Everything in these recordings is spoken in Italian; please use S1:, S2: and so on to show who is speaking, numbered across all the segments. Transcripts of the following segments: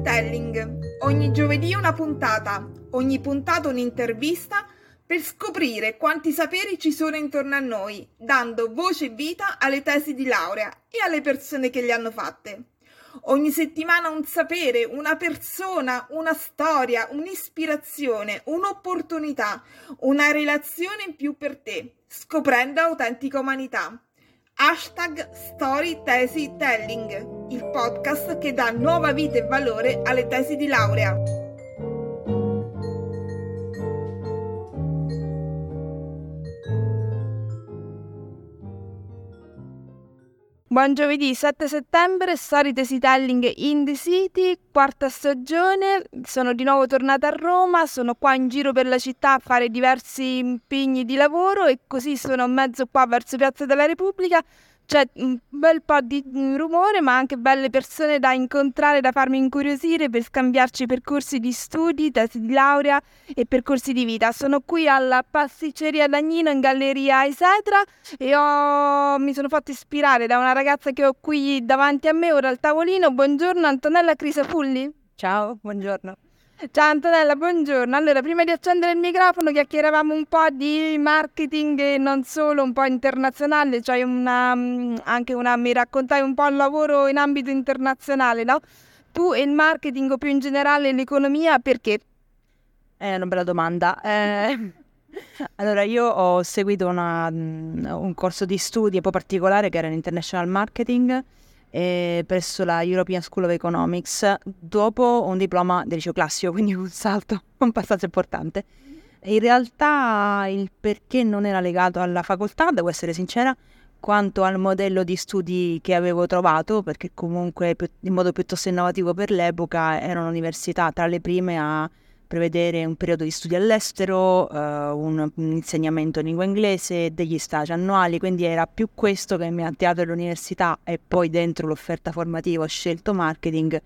S1: Storytelling. Ogni giovedì una puntata, ogni puntata un'intervista per scoprire quanti saperi ci sono intorno a noi, dando voce e vita alle tesi di laurea e alle persone che le hanno fatte. Ogni settimana un sapere, una persona, una storia, un'ispirazione, un'opportunità, una relazione in più per te, scoprendo autentica umanità. Hashtag Storytelling, il podcast che dà nuova vita e valore alle tesi di laurea. Buon giovedì 7 settembre, Story Telling in the City, quarta stagione. Sono di nuovo tornata a Roma, sono qua in giro per la città a fare diversi impegni di lavoro e così sono mezzo qua verso Piazza della Repubblica c'è un bel po' di rumore, ma anche belle persone da incontrare, da farmi incuriosire per scambiarci percorsi di studi, tesi di laurea e percorsi di vita. Sono qui alla pasticceria Dagnino in Galleria Isetra e ho... mi sono fatta ispirare da una ragazza che ho qui davanti a me, ora al tavolino. Buongiorno Antonella Crisapulli.
S2: Ciao, buongiorno.
S1: Ciao Antonella, buongiorno. Allora, prima di accendere il microfono chiacchieravamo un po' di marketing e non solo, un po' internazionale, cioè una, mm, anche una, mi raccontai un po' il lavoro in ambito internazionale, no? Tu e il marketing o più in generale l'economia perché?
S2: È una bella domanda. Eh, allora, io ho seguito una, mm, un corso di studi un po' particolare che era in International Marketing eh, presso la European School of Economics dopo un diploma del liceo classico, quindi un salto abbastanza importante. In realtà il perché non era legato alla facoltà, devo essere sincera, quanto al modello di studi che avevo trovato, perché comunque in modo piuttosto innovativo per l'epoca era un'università tra le prime a prevedere un periodo di studio all'estero, uh, un, un, insegnamento in lingua inglese, degli stage annuali, quindi era più questo che mi ha attivato all'università e poi dentro l'offerta formativa ho scelto marketing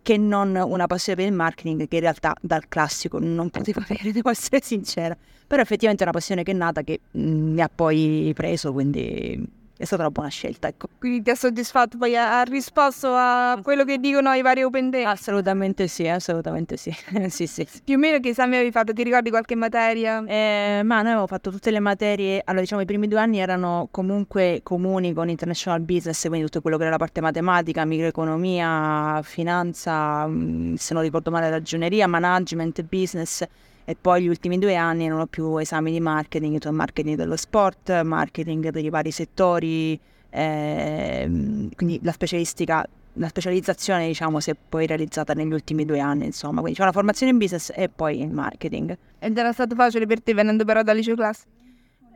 S2: che non una passione per il marketing che in realtà dal classico non potevo avere, devo essere sincera. Però effettivamente è una passione che è nata che mm, mi ha poi preso, quindi è stata una buona scelta. Ecco.
S1: Quindi ti ha soddisfatto, poi ha, risposto a quello che dicono i vari open day?
S2: Assolutamente sì, assolutamente sì. sì, sì.
S1: Più o meno che esami avevi fatto? Ti ricordi qualche materia?
S2: Eh, ma noi avevo fatto tutte le materie, allora diciamo i primi due anni erano comunque comuni con international business, quindi tutto quello che era la parte matematica, microeconomia, finanza, mm, se non ricordo male ragioneria, management, business e poi gli ultimi due anni non ho più esami di marketing, cioè marketing dello sport, marketing per i vari settori, eh, quindi la specialistica, la specializzazione diciamo si è poi realizzata negli ultimi due anni, insomma, quindi c'è una formazione in business e poi in marketing.
S1: Ed era stato facile per te venendo però dal liceo classico?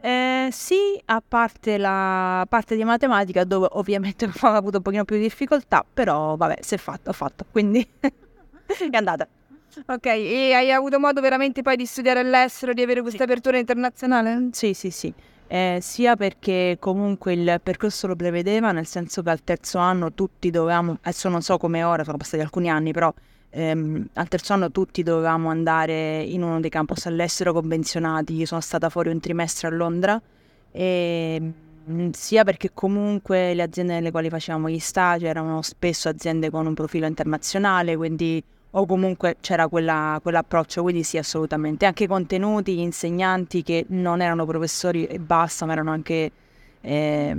S2: Eh, sì, a parte la parte di matematica dove ovviamente ho avuto un pochino più di difficoltà, però vabbè, si è fatto, ho fatto, quindi è andata.
S1: Ok, e hai avuto modo veramente poi di studiare all'estero, di avere questa sì. apertura internazionale?
S2: Sì, sì, sì. Eh, sia perché comunque il percorso lo prevedeva, nel senso che al terzo anno tutti dovevamo, adesso non so come ora, sono passati alcuni anni, però ehm, al terzo anno tutti dovevamo andare in uno dei campus all'estero convenzionati. Io sono stata fuori un trimestre a Londra e mm, sia perché comunque le aziende nelle quali facevamo gli stage erano spesso aziende con un profilo internazionale, quindi o comunque c'era quella, quell'approccio, quindi sì assolutamente. Anche i contenuti, gli insegnanti che non erano professori e basta, ma erano anche eh,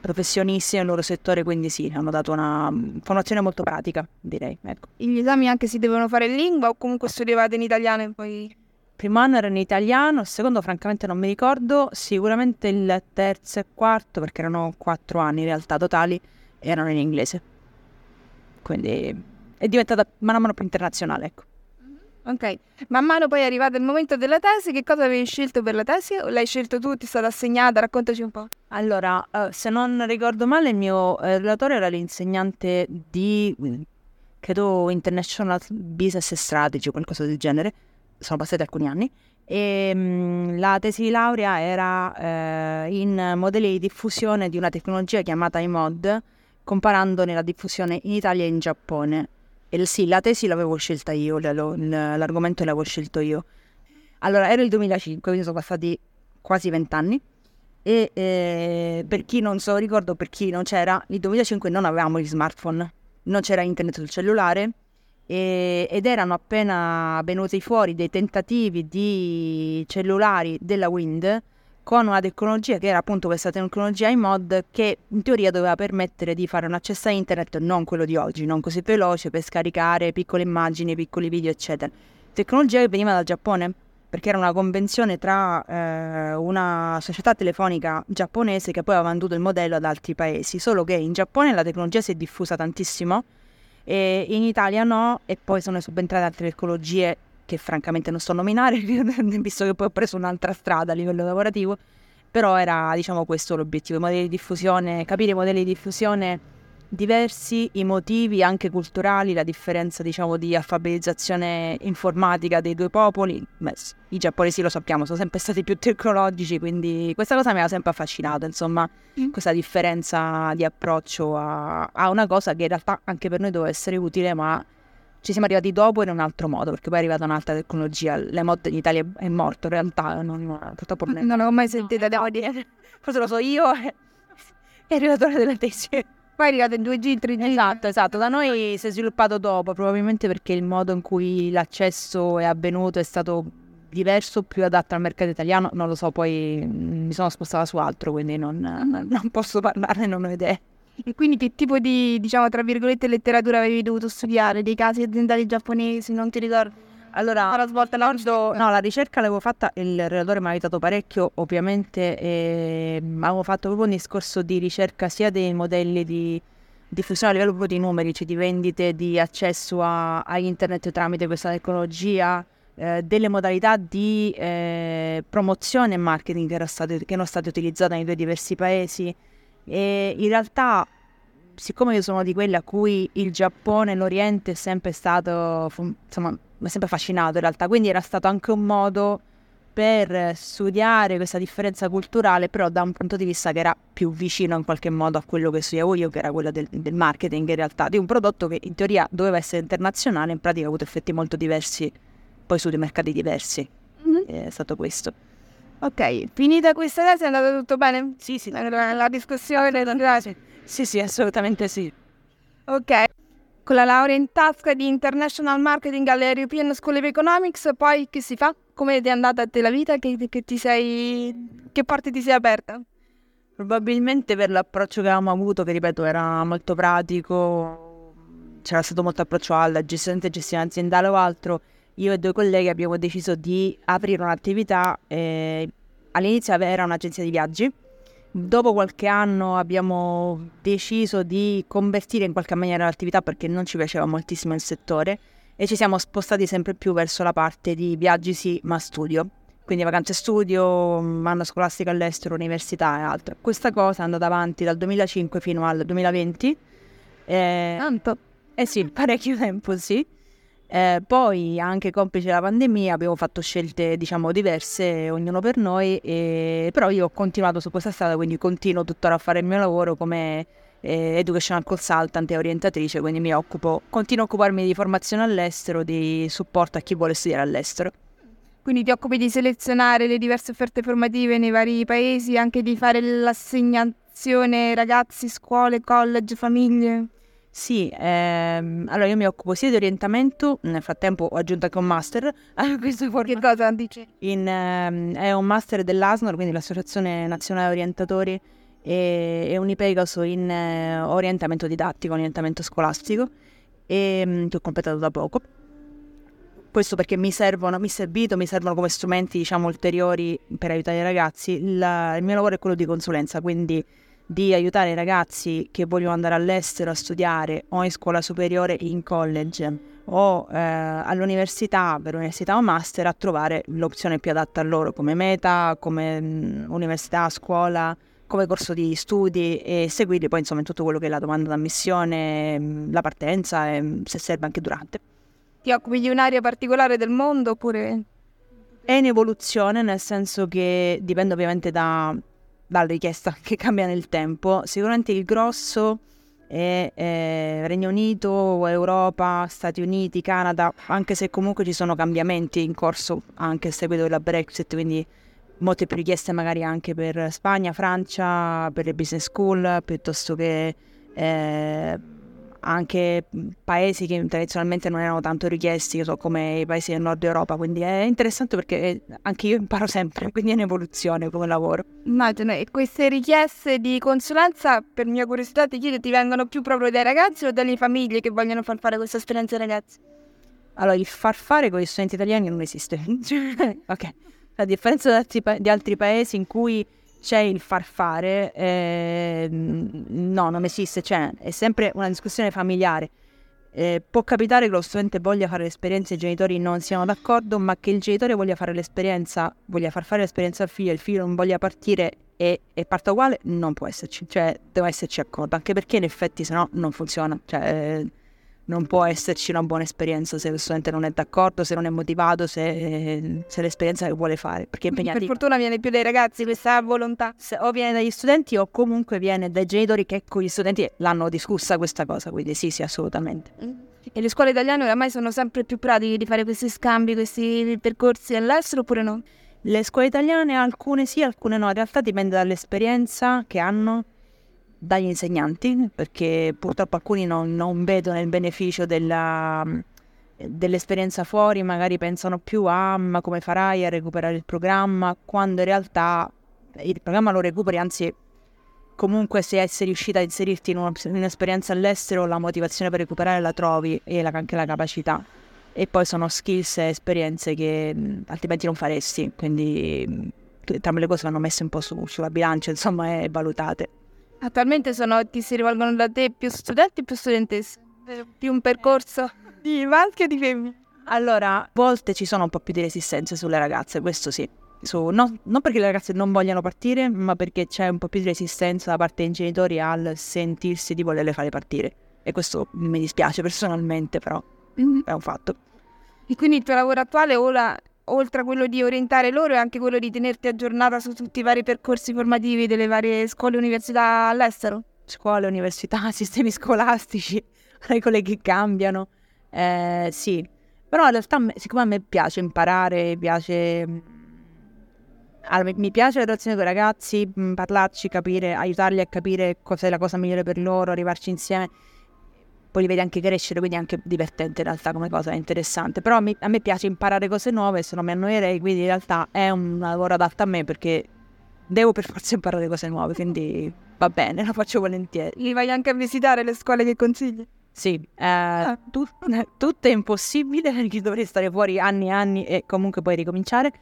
S2: professionisti nel loro settore, quindi sì, hanno dato una formazione molto pratica, direi. Ecco.
S1: Gli esami anche si devono fare in lingua o comunque studiavate in italiano e poi...
S2: Primo anno era in italiano, il secondo francamente non mi ricordo, sicuramente il terzo e quarto, perché erano quattro anni in realtà totali, erano in inglese. Quindi è diventata mano a mano più internazionale, ecco.
S1: Ok, man mano poi è arrivato il momento della tesi, che cosa avevi scelto per la tesi? O l'hai scelto tu, ti è stata assegnata? Raccontaci un po'.
S2: Allora, uh, se non ricordo male, il mio eh, relatore era l'insegnante di, credo, International Business Strategy o qualcosa del genere, sono passati alcuni anni, e mh, la tesi di laurea era eh, in modelli di diffusione di una tecnologia chiamata iMod, comparandone la diffusione in Italia e in Giappone sì, la tesi l'avevo scelta io, l'argomento l'avevo scelto io. Allora, era il 2005, quindi sono passati quasi vent'anni. E eh, per chi non se lo ricordo, per chi non c'era, nel 2005 non avevamo gli smartphone, non c'era internet sul cellulare e, ed erano appena venuti fuori dei tentativi di cellulari della Wind con una tecnologia che era appunto questa tecnologia iMod che in teoria doveva permettere di fare un accesso a internet non quello di oggi, non così veloce per scaricare piccole immagini, piccoli video eccetera. Tecnologia che veniva dal Giappone perché era una convenzione tra eh, una società telefonica giapponese che poi aveva venduto il modello ad altri paesi, solo che in Giappone la tecnologia si è diffusa tantissimo e in Italia no e poi sono subentrate altre tecnologie che francamente non sto a nominare visto che poi ho preso un'altra strada a livello lavorativo però era diciamo questo l'obiettivo, i modelli di diffusione, capire i modelli di diffusione diversi i motivi anche culturali, la differenza diciamo di alfabetizzazione informatica dei due popoli. Beh, I giapponesi lo sappiamo, sono sempre stati più tecnologici, quindi questa cosa mi ha sempre affascinato, insomma, mm. questa differenza di approccio a, a, una cosa che in realtà anche per noi doveva essere utile, ma ci siamo arrivati dopo in un altro modo, perché poi è arrivata un'altra tecnologia. L'emot in Italia è morto, in realtà non, purtroppo
S1: non, non l'ho mai sentita, devo dire.
S2: Forse lo so io, è arrivato della tesi.
S1: Poi è arrivato in 2G, 3G.
S2: Esatto, esatto. Da noi si è sviluppato dopo, probabilmente perché il modo in cui l'accesso è avvenuto è stato diverso, più adatto al mercato italiano. Non lo so, poi mm, mi sono spostata su altro, quindi non, non posso parlarne, non ho idee.
S1: E quindi che tipo di, diciamo, tra virgolette, letteratura avevi dovuto studiare? Dei casi aziendali giapponesi, non ti ricordo?
S2: Allora, la svolta no, la ricerca l'avevo fatta, il relatore mi ha aiutato parecchio, ovviamente, e avevo fatto proprio un discorso di ricerca sia dei modelli di diffusione a livello proprio di numerici, di vendite, di accesso a, a internet tramite questa tecnologia, eh, delle modalità di eh, promozione e marketing che, state, che erano state utilizzate nei due diversi paesi. E in realtà siccome io sono di quelli a cui il Giappone e l'Oriente è sempre stato, insomma, mi è sempre affascinato in realtà, quindi era stato anche un modo per studiare questa differenza culturale, però da un punto di vista che era più vicino in qualche modo a quello che studiavo io, che era quello del, del marketing in realtà, di un prodotto che in teoria doveva essere internazionale, in pratica ha avuto effetti molto diversi, poi su dei mercati diversi. Mm-hmm. È stato questo.
S1: Ok, finita questa tesi è andato tutto bene?
S2: Sì, sì.
S1: La, la discussione è
S2: sì. sì, sì, assolutamente sì.
S1: Ok con la laurea in tasca di International Marketing alle European School of Economics, poi che si fa? Come è andata a te la vita? Che, che, ti sei, che parte ti sei aperta?
S2: Probabilmente per l'approccio che avevamo avuto, che ripeto era molto pratico, c'era stato molto approccio alla gestione, gestione aziendale o altro, io e due colleghi abbiamo deciso di aprire un'attività, eh, all'inizio era un'agenzia di viaggi, Dopo qualche anno abbiamo deciso di convertire in qualche maniera l'attività perché non ci piaceva moltissimo il settore e ci siamo spostati sempre più verso la parte di viaggi sì, ma studio. Quindi vacanze studio, anno scolastico all'estero, università e altro. Questa cosa è andata avanti dal 2005 fino al 2020.
S1: Eh, Tanto?
S2: Eh sì, parecchio tempo sì. Eh, poi, anche complice la pandemia, abbiamo fatto scelte diciamo diverse, ognuno per noi, e... però io ho continuato su questa strada, quindi continuo tuttora a fare il mio lavoro come eh, educational consultant e orientatrice, quindi mi occupo, continuo a occuparmi di formazione all'estero, di supporto a chi vuole studiare all'estero.
S1: Quindi ti occupi di selezionare le diverse offerte formative nei vari paesi, anche di fare l'assegnazione ragazzi, scuole, college, famiglie?
S2: Sì, ehm, allora io mi occupo sia di orientamento, nel frattempo ho aggiunto anche un master
S1: a questo forma. Che cosa dici?
S2: In, ehm, è un master dell'ASNOR, quindi l'Associazione Nazionale Orientatori, e, e un IPEGASO in eh, orientamento didattico, orientamento scolastico, e, mm, che ho completato da poco. Questo perché mi servono, mi è servito, mi servono come strumenti diciamo ulteriori per aiutare i ragazzi. Il, il mio lavoro è quello di consulenza, quindi di aiutare i ragazzi che vogliono andare all'estero a studiare o in scuola superiore in college o eh, all'università per università o master a trovare l'opzione più adatta a loro come meta, come mh, università, scuola, come corso di studi e seguirli poi insomma in tutto quello che è la domanda d'ammissione, la partenza e se serve anche durante.
S1: Ti occupi di un'area particolare del mondo oppure?
S2: È in evoluzione nel senso che dipende ovviamente da dalla richiesta che cambia nel tempo. Sicuramente il grosso è eh, Regno Unito, Europa, Stati Uniti, Canada, anche se comunque ci sono cambiamenti in corso anche a seguito della Brexit, quindi molte più richieste magari anche per Spagna, Francia, per le business school, piuttosto che eh, anche paesi che tradizionalmente non erano tanto richiesti, so, come i paesi del nord Europa, quindi è interessante perché anche io imparo sempre, quindi è un'evoluzione come lavoro.
S1: Immagino, e queste richieste di consulenza, per mia curiosità ti chiedo, ti vengono più proprio dai ragazzi o dalle famiglie che vogliono far fare questa esperienza ai ragazzi?
S2: Allora, il far fare con gli studenti italiani non esiste. ok, a differenza di altri, pa- di altri paesi in cui c'è il far fare, eh, no, non esiste, c'è, è sempre una discussione familiare. Eh, può capitare che lo studente voglia fare l'esperienza e i genitori non siano d'accordo, ma che il genitore voglia fare l'esperienza, voglia far fare l'esperienza al figlio e il figlio non voglia partire e, e parta uguale, non può esserci, cioè deve esserci accordo, anche perché in effetti se no non funziona. Cioè, eh, non può esserci una buona esperienza se lo studente non è d'accordo, se non è motivato, se, se l'esperienza che vuole fare. Perché è
S1: Per fortuna viene più dai ragazzi questa volontà.
S2: Se, o viene dagli studenti o comunque viene dai genitori che con gli studenti l'hanno discussa questa cosa, quindi sì, sì, assolutamente.
S1: Mm. E le scuole italiane oramai sono sempre più pratiche di fare questi scambi, questi percorsi all'estero oppure no?
S2: Le scuole italiane alcune sì, alcune no, in realtà dipende dall'esperienza che hanno dagli insegnanti, perché purtroppo alcuni non, non vedono il beneficio della, dell'esperienza fuori, magari pensano più a ma come farai a recuperare il programma, quando in realtà il programma lo recuperi, anzi comunque se sei riuscita a inserirti in, una, in un'esperienza all'estero la motivazione per recuperare la trovi e la, anche la capacità. E poi sono skills e esperienze che altrimenti non faresti, quindi entrambe le cose vanno messe un po' su, sulla bilancia, insomma, e valutate.
S1: Attualmente sono, ti si rivolgono da te più studenti o più studentesse? Più un percorso di maschi o di femmine?
S2: Allora, a volte ci sono un po' più di resistenze sulle ragazze, questo sì. Su, no, non perché le ragazze non vogliano partire, ma perché c'è un po' più di resistenza da parte dei genitori al sentirsi di volerle fare partire. E questo mi dispiace personalmente, però mm-hmm. è un fatto.
S1: E quindi il tuo lavoro attuale ora oltre a quello di orientare loro, è anche quello di tenerti aggiornata su tutti i vari percorsi formativi delle varie scuole e università all'estero?
S2: Scuole, università, sistemi scolastici, regole che cambiano. Eh, sì, però in realtà siccome a me piace imparare, piace... Allora, mi piace la relazione con i ragazzi, parlarci, capire, aiutarli a capire cos'è la cosa migliore per loro, arrivarci insieme poi li vedi anche crescere, quindi è anche divertente in realtà come cosa, è interessante. Però a me, a me piace imparare cose nuove, se no mi annoierei, quindi in realtà è un lavoro adatto a me perché devo per forza imparare cose nuove, quindi va bene, lo faccio volentieri.
S1: Li vai anche a visitare le scuole che consigli?
S2: Sì, eh, ah. tu, tutto è impossibile perché dovrei stare fuori anni e anni e comunque poi ricominciare,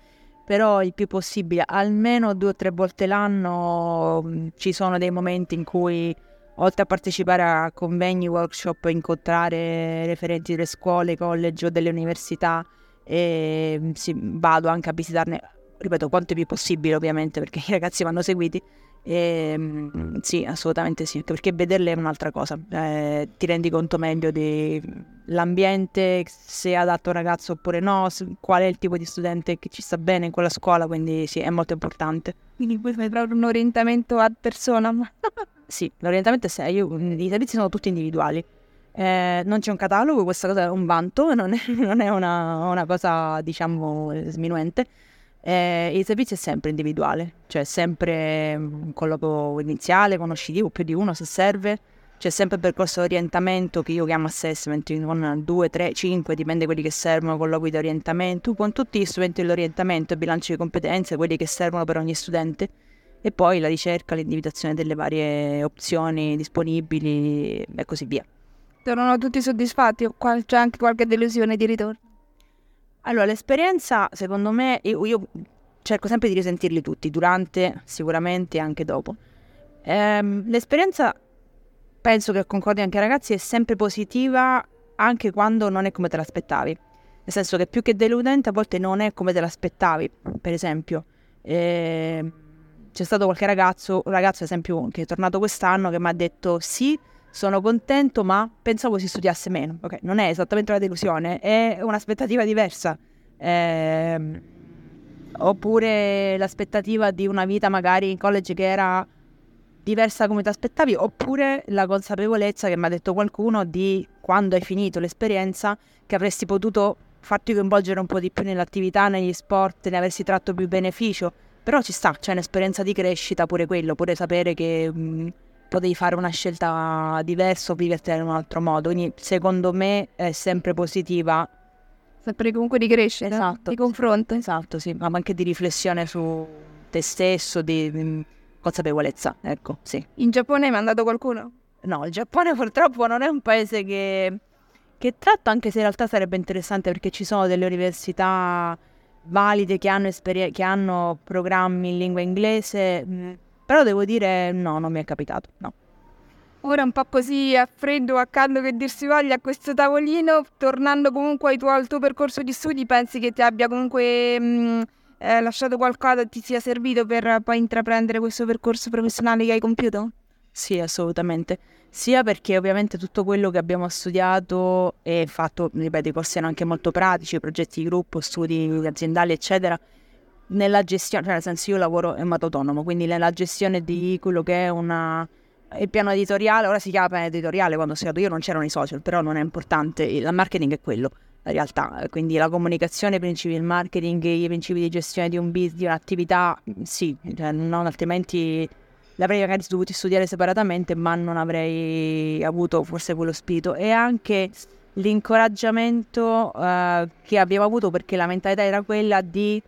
S2: però il più possibile, almeno due o tre volte l'anno mm, ci sono dei momenti in cui oltre a partecipare a convegni, workshop, incontrare referenti delle scuole, college o delle università, e mm, sì, vado anche a visitarne, ripeto, quanto più possibile ovviamente perché i ragazzi vanno seguiti. E, mm, sì, assolutamente sì, anche perché vederle è un'altra cosa, eh, ti rendi conto meglio dell'ambiente, se è adatto a un ragazzo oppure no, qual è il tipo di studente che ci sta bene in quella scuola, quindi sì, è molto importante.
S1: Quindi poi fai proprio un orientamento a persona.
S2: Sì, l'orientamento è serio, i servizi sono tutti individuali. Eh, non c'è un catalogo, questa cosa è un vanto, non è, non è una, una, cosa, diciamo, sminuente. Eh, il servizio è sempre individuale, cioè sempre un colloquio iniziale, conoscitivo, più di uno se serve. C'è sempre il percorso di orientamento che io chiamo assessment, con 2, 3, 5, dipende quelli che servono, colloqui di orientamento, con tutti gli strumenti dell'orientamento, bilancio di competenze, quelli che servono per ogni studente e poi la ricerca, l'individuazione delle varie opzioni disponibili e così via.
S1: Tornano tutti soddisfatti o c'è anche qualche delusione di ritorno?
S2: Allora, l'esperienza, secondo me, io, io cerco sempre di risentirli tutti, durante, sicuramente e anche dopo. Ehm, l'esperienza, penso che concordi anche ai ragazzi, è sempre positiva anche quando non è come te l'aspettavi. Nel senso che più che deludente a volte non è come te l'aspettavi, per esempio. Ehm, c'è stato qualche ragazzo, un ragazzo ad esempio che è tornato quest'anno che mi ha detto sì, sono contento, ma pensavo si studiasse meno. Ok, non è esattamente una delusione, è un'aspettativa diversa. Eh, oppure l'aspettativa di una vita magari in college che era diversa come ti aspettavi, oppure la consapevolezza che mi ha detto qualcuno di quando hai finito l'esperienza che avresti potuto farti coinvolgere un po' di più nell'attività, negli sport, ne avresti tratto più beneficio però ci sta, c'è un'esperienza di crescita pure quello, pure sapere che mh, potevi fare una scelta diversa o vivertela in un altro modo. Quindi secondo me è sempre positiva.
S1: Sempre comunque di crescita,
S2: Esatto.
S1: di confronto.
S2: Esatto, sì, ma anche di riflessione su te stesso, di mm, consapevolezza, ecco, sì.
S1: In Giappone hai mandato qualcuno?
S2: No, il Giappone purtroppo non è un paese che, che tratto, anche se in realtà sarebbe interessante perché ci sono delle università valide che hanno, esperie- che hanno programmi in lingua inglese, mm, però devo dire no, non mi è capitato, no.
S1: Ora un po' così a freddo a caldo che dir si voglia a questo tavolino, tornando comunque tuo- al tuo percorso di studi, pensi che ti abbia comunque mh, eh, lasciato qualcosa, ti sia servito per poi intraprendere questo percorso professionale che hai compiuto?
S2: Sì, assolutamente. Sia perché ovviamente tutto quello che abbiamo studiato e fatto, ripeto, i corsi erano anche molto pratici, progetti di gruppo, studi aziendali, eccetera, nella gestione, cioè nel senso io lavoro in modo autonomo, quindi nella gestione di quello che è una, il piano editoriale, ora si chiama piano editoriale, quando sono stato io non c'erano i social, però non è importante, il marketing è quello, la realtà, quindi la comunicazione, i principi del marketing, i principi di gestione di un business, di un'attività, sì, cioè, non altrimenti l'avrei magari dovuto studiare separatamente, ma non avrei avuto forse quello spirito e anche l'incoraggiamento eh, che abbiamo avuto perché la mentalità era quella di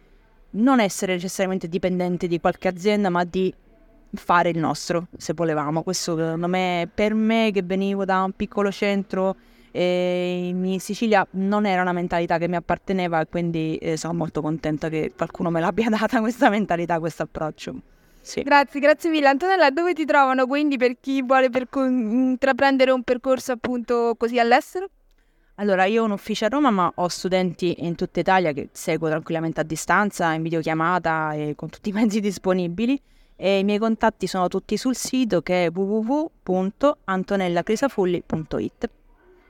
S2: non essere necessariamente dipendente di qualche azienda, ma di fare il nostro, se volevamo. Questo secondo me, per me che venivo da un piccolo centro eh, in Sicilia, non era una mentalità che mi apparteneva quindi eh, sono molto contenta che qualcuno me l'abbia data questa mentalità, questo approccio. Sì.
S1: Grazie, grazie mille. Antonella, dove ti trovano quindi per chi vuole perco- intraprendere un percorso appunto così all'estero?
S2: Allora, io ho un ufficio a Roma, ma ho studenti in tutta Italia che seguo tranquillamente a distanza, in videochiamata e con tutti i mezzi disponibili. E i miei contatti sono tutti sul sito che è www.antonellacrisafulli.it.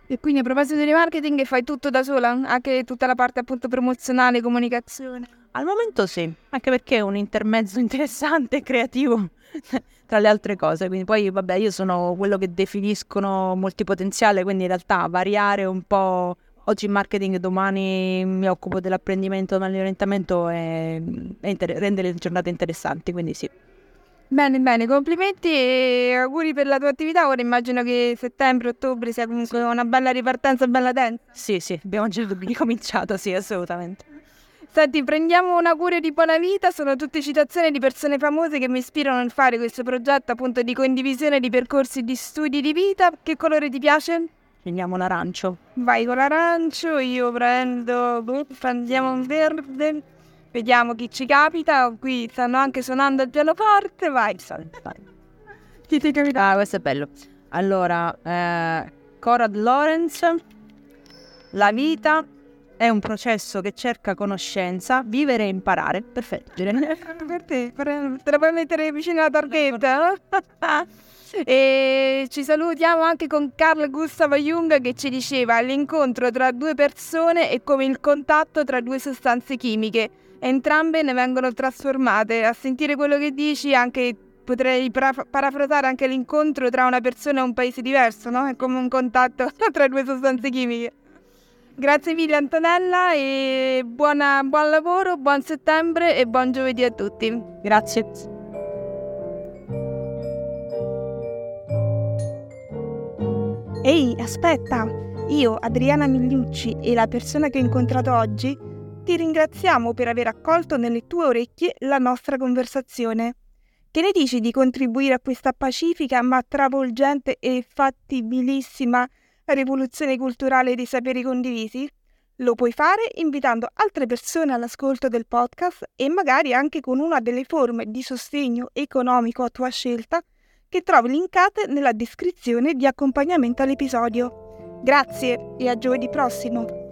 S1: E quindi a proposito di marketing fai tutto da sola? Anche tutta la parte appunto promozionale, comunicazione?
S2: Al momento sì, anche perché è un intermezzo interessante e creativo tra le altre cose. Quindi poi vabbè, io sono quello che definiscono multipotenziale, quindi in realtà variare un po' oggi in marketing, domani mi occupo dell'apprendimento, dell'orientamento e, e inter- rende le giornate interessanti, quindi sì.
S1: Bene, bene, complimenti e auguri per la tua attività. Ora immagino che settembre, ottobre sia comunque una bella ripartenza, bella densa.
S2: Sì, sì, abbiamo già ricominciato, sì, assolutamente.
S1: Senti, prendiamo un augurio di buona vita, sono tutte citazioni di persone famose che mi ispirano nel fare questo progetto appunto di condivisione di percorsi di studi di vita. Che colore ti piace?
S2: Prendiamo l'arancio.
S1: Vai con l'arancio, io prendo, boh, prendiamo un verde, vediamo chi ci capita. Qui stanno anche suonando il pianoforte, vai. Chi ti capita?
S2: Ah, questo è bello. Allora, eh, Conrad Lorenz, la vita è un processo che cerca conoscenza, vivere e imparare. Perfetto,
S1: per te, per- te la puoi mettere vicino alla targhetta? e ci salutiamo anche con Carl Gustav Jung che ci diceva l'incontro tra due persone è come il contatto tra due sostanze chimiche. Entrambe ne vengono trasformate. A sentire quello che dici anche potrei para- parafrasare anche l'incontro tra una persona e un paese diverso, no? È come un contatto tra due sostanze chimiche. Grazie mille Antonella e buona- buon lavoro, buon settembre e buon giovedì a tutti.
S2: Grazie.
S1: Ehi, aspetta! Io, Adriana Migliucci e la persona che ho incontrato oggi ti ringraziamo per aver accolto nelle tue orecchie la nostra conversazione. Che ne dici di contribuire a questa pacifica ma travolgente e fattibilissima rivoluzione culturale dei saperi condivisi? Lo puoi fare invitando altre persone all'ascolto del podcast e magari anche con una delle forme di sostegno economico a tua scelta che trovi linkate nella descrizione di accompagnamento all'episodio. Grazie e a giovedì prossimo!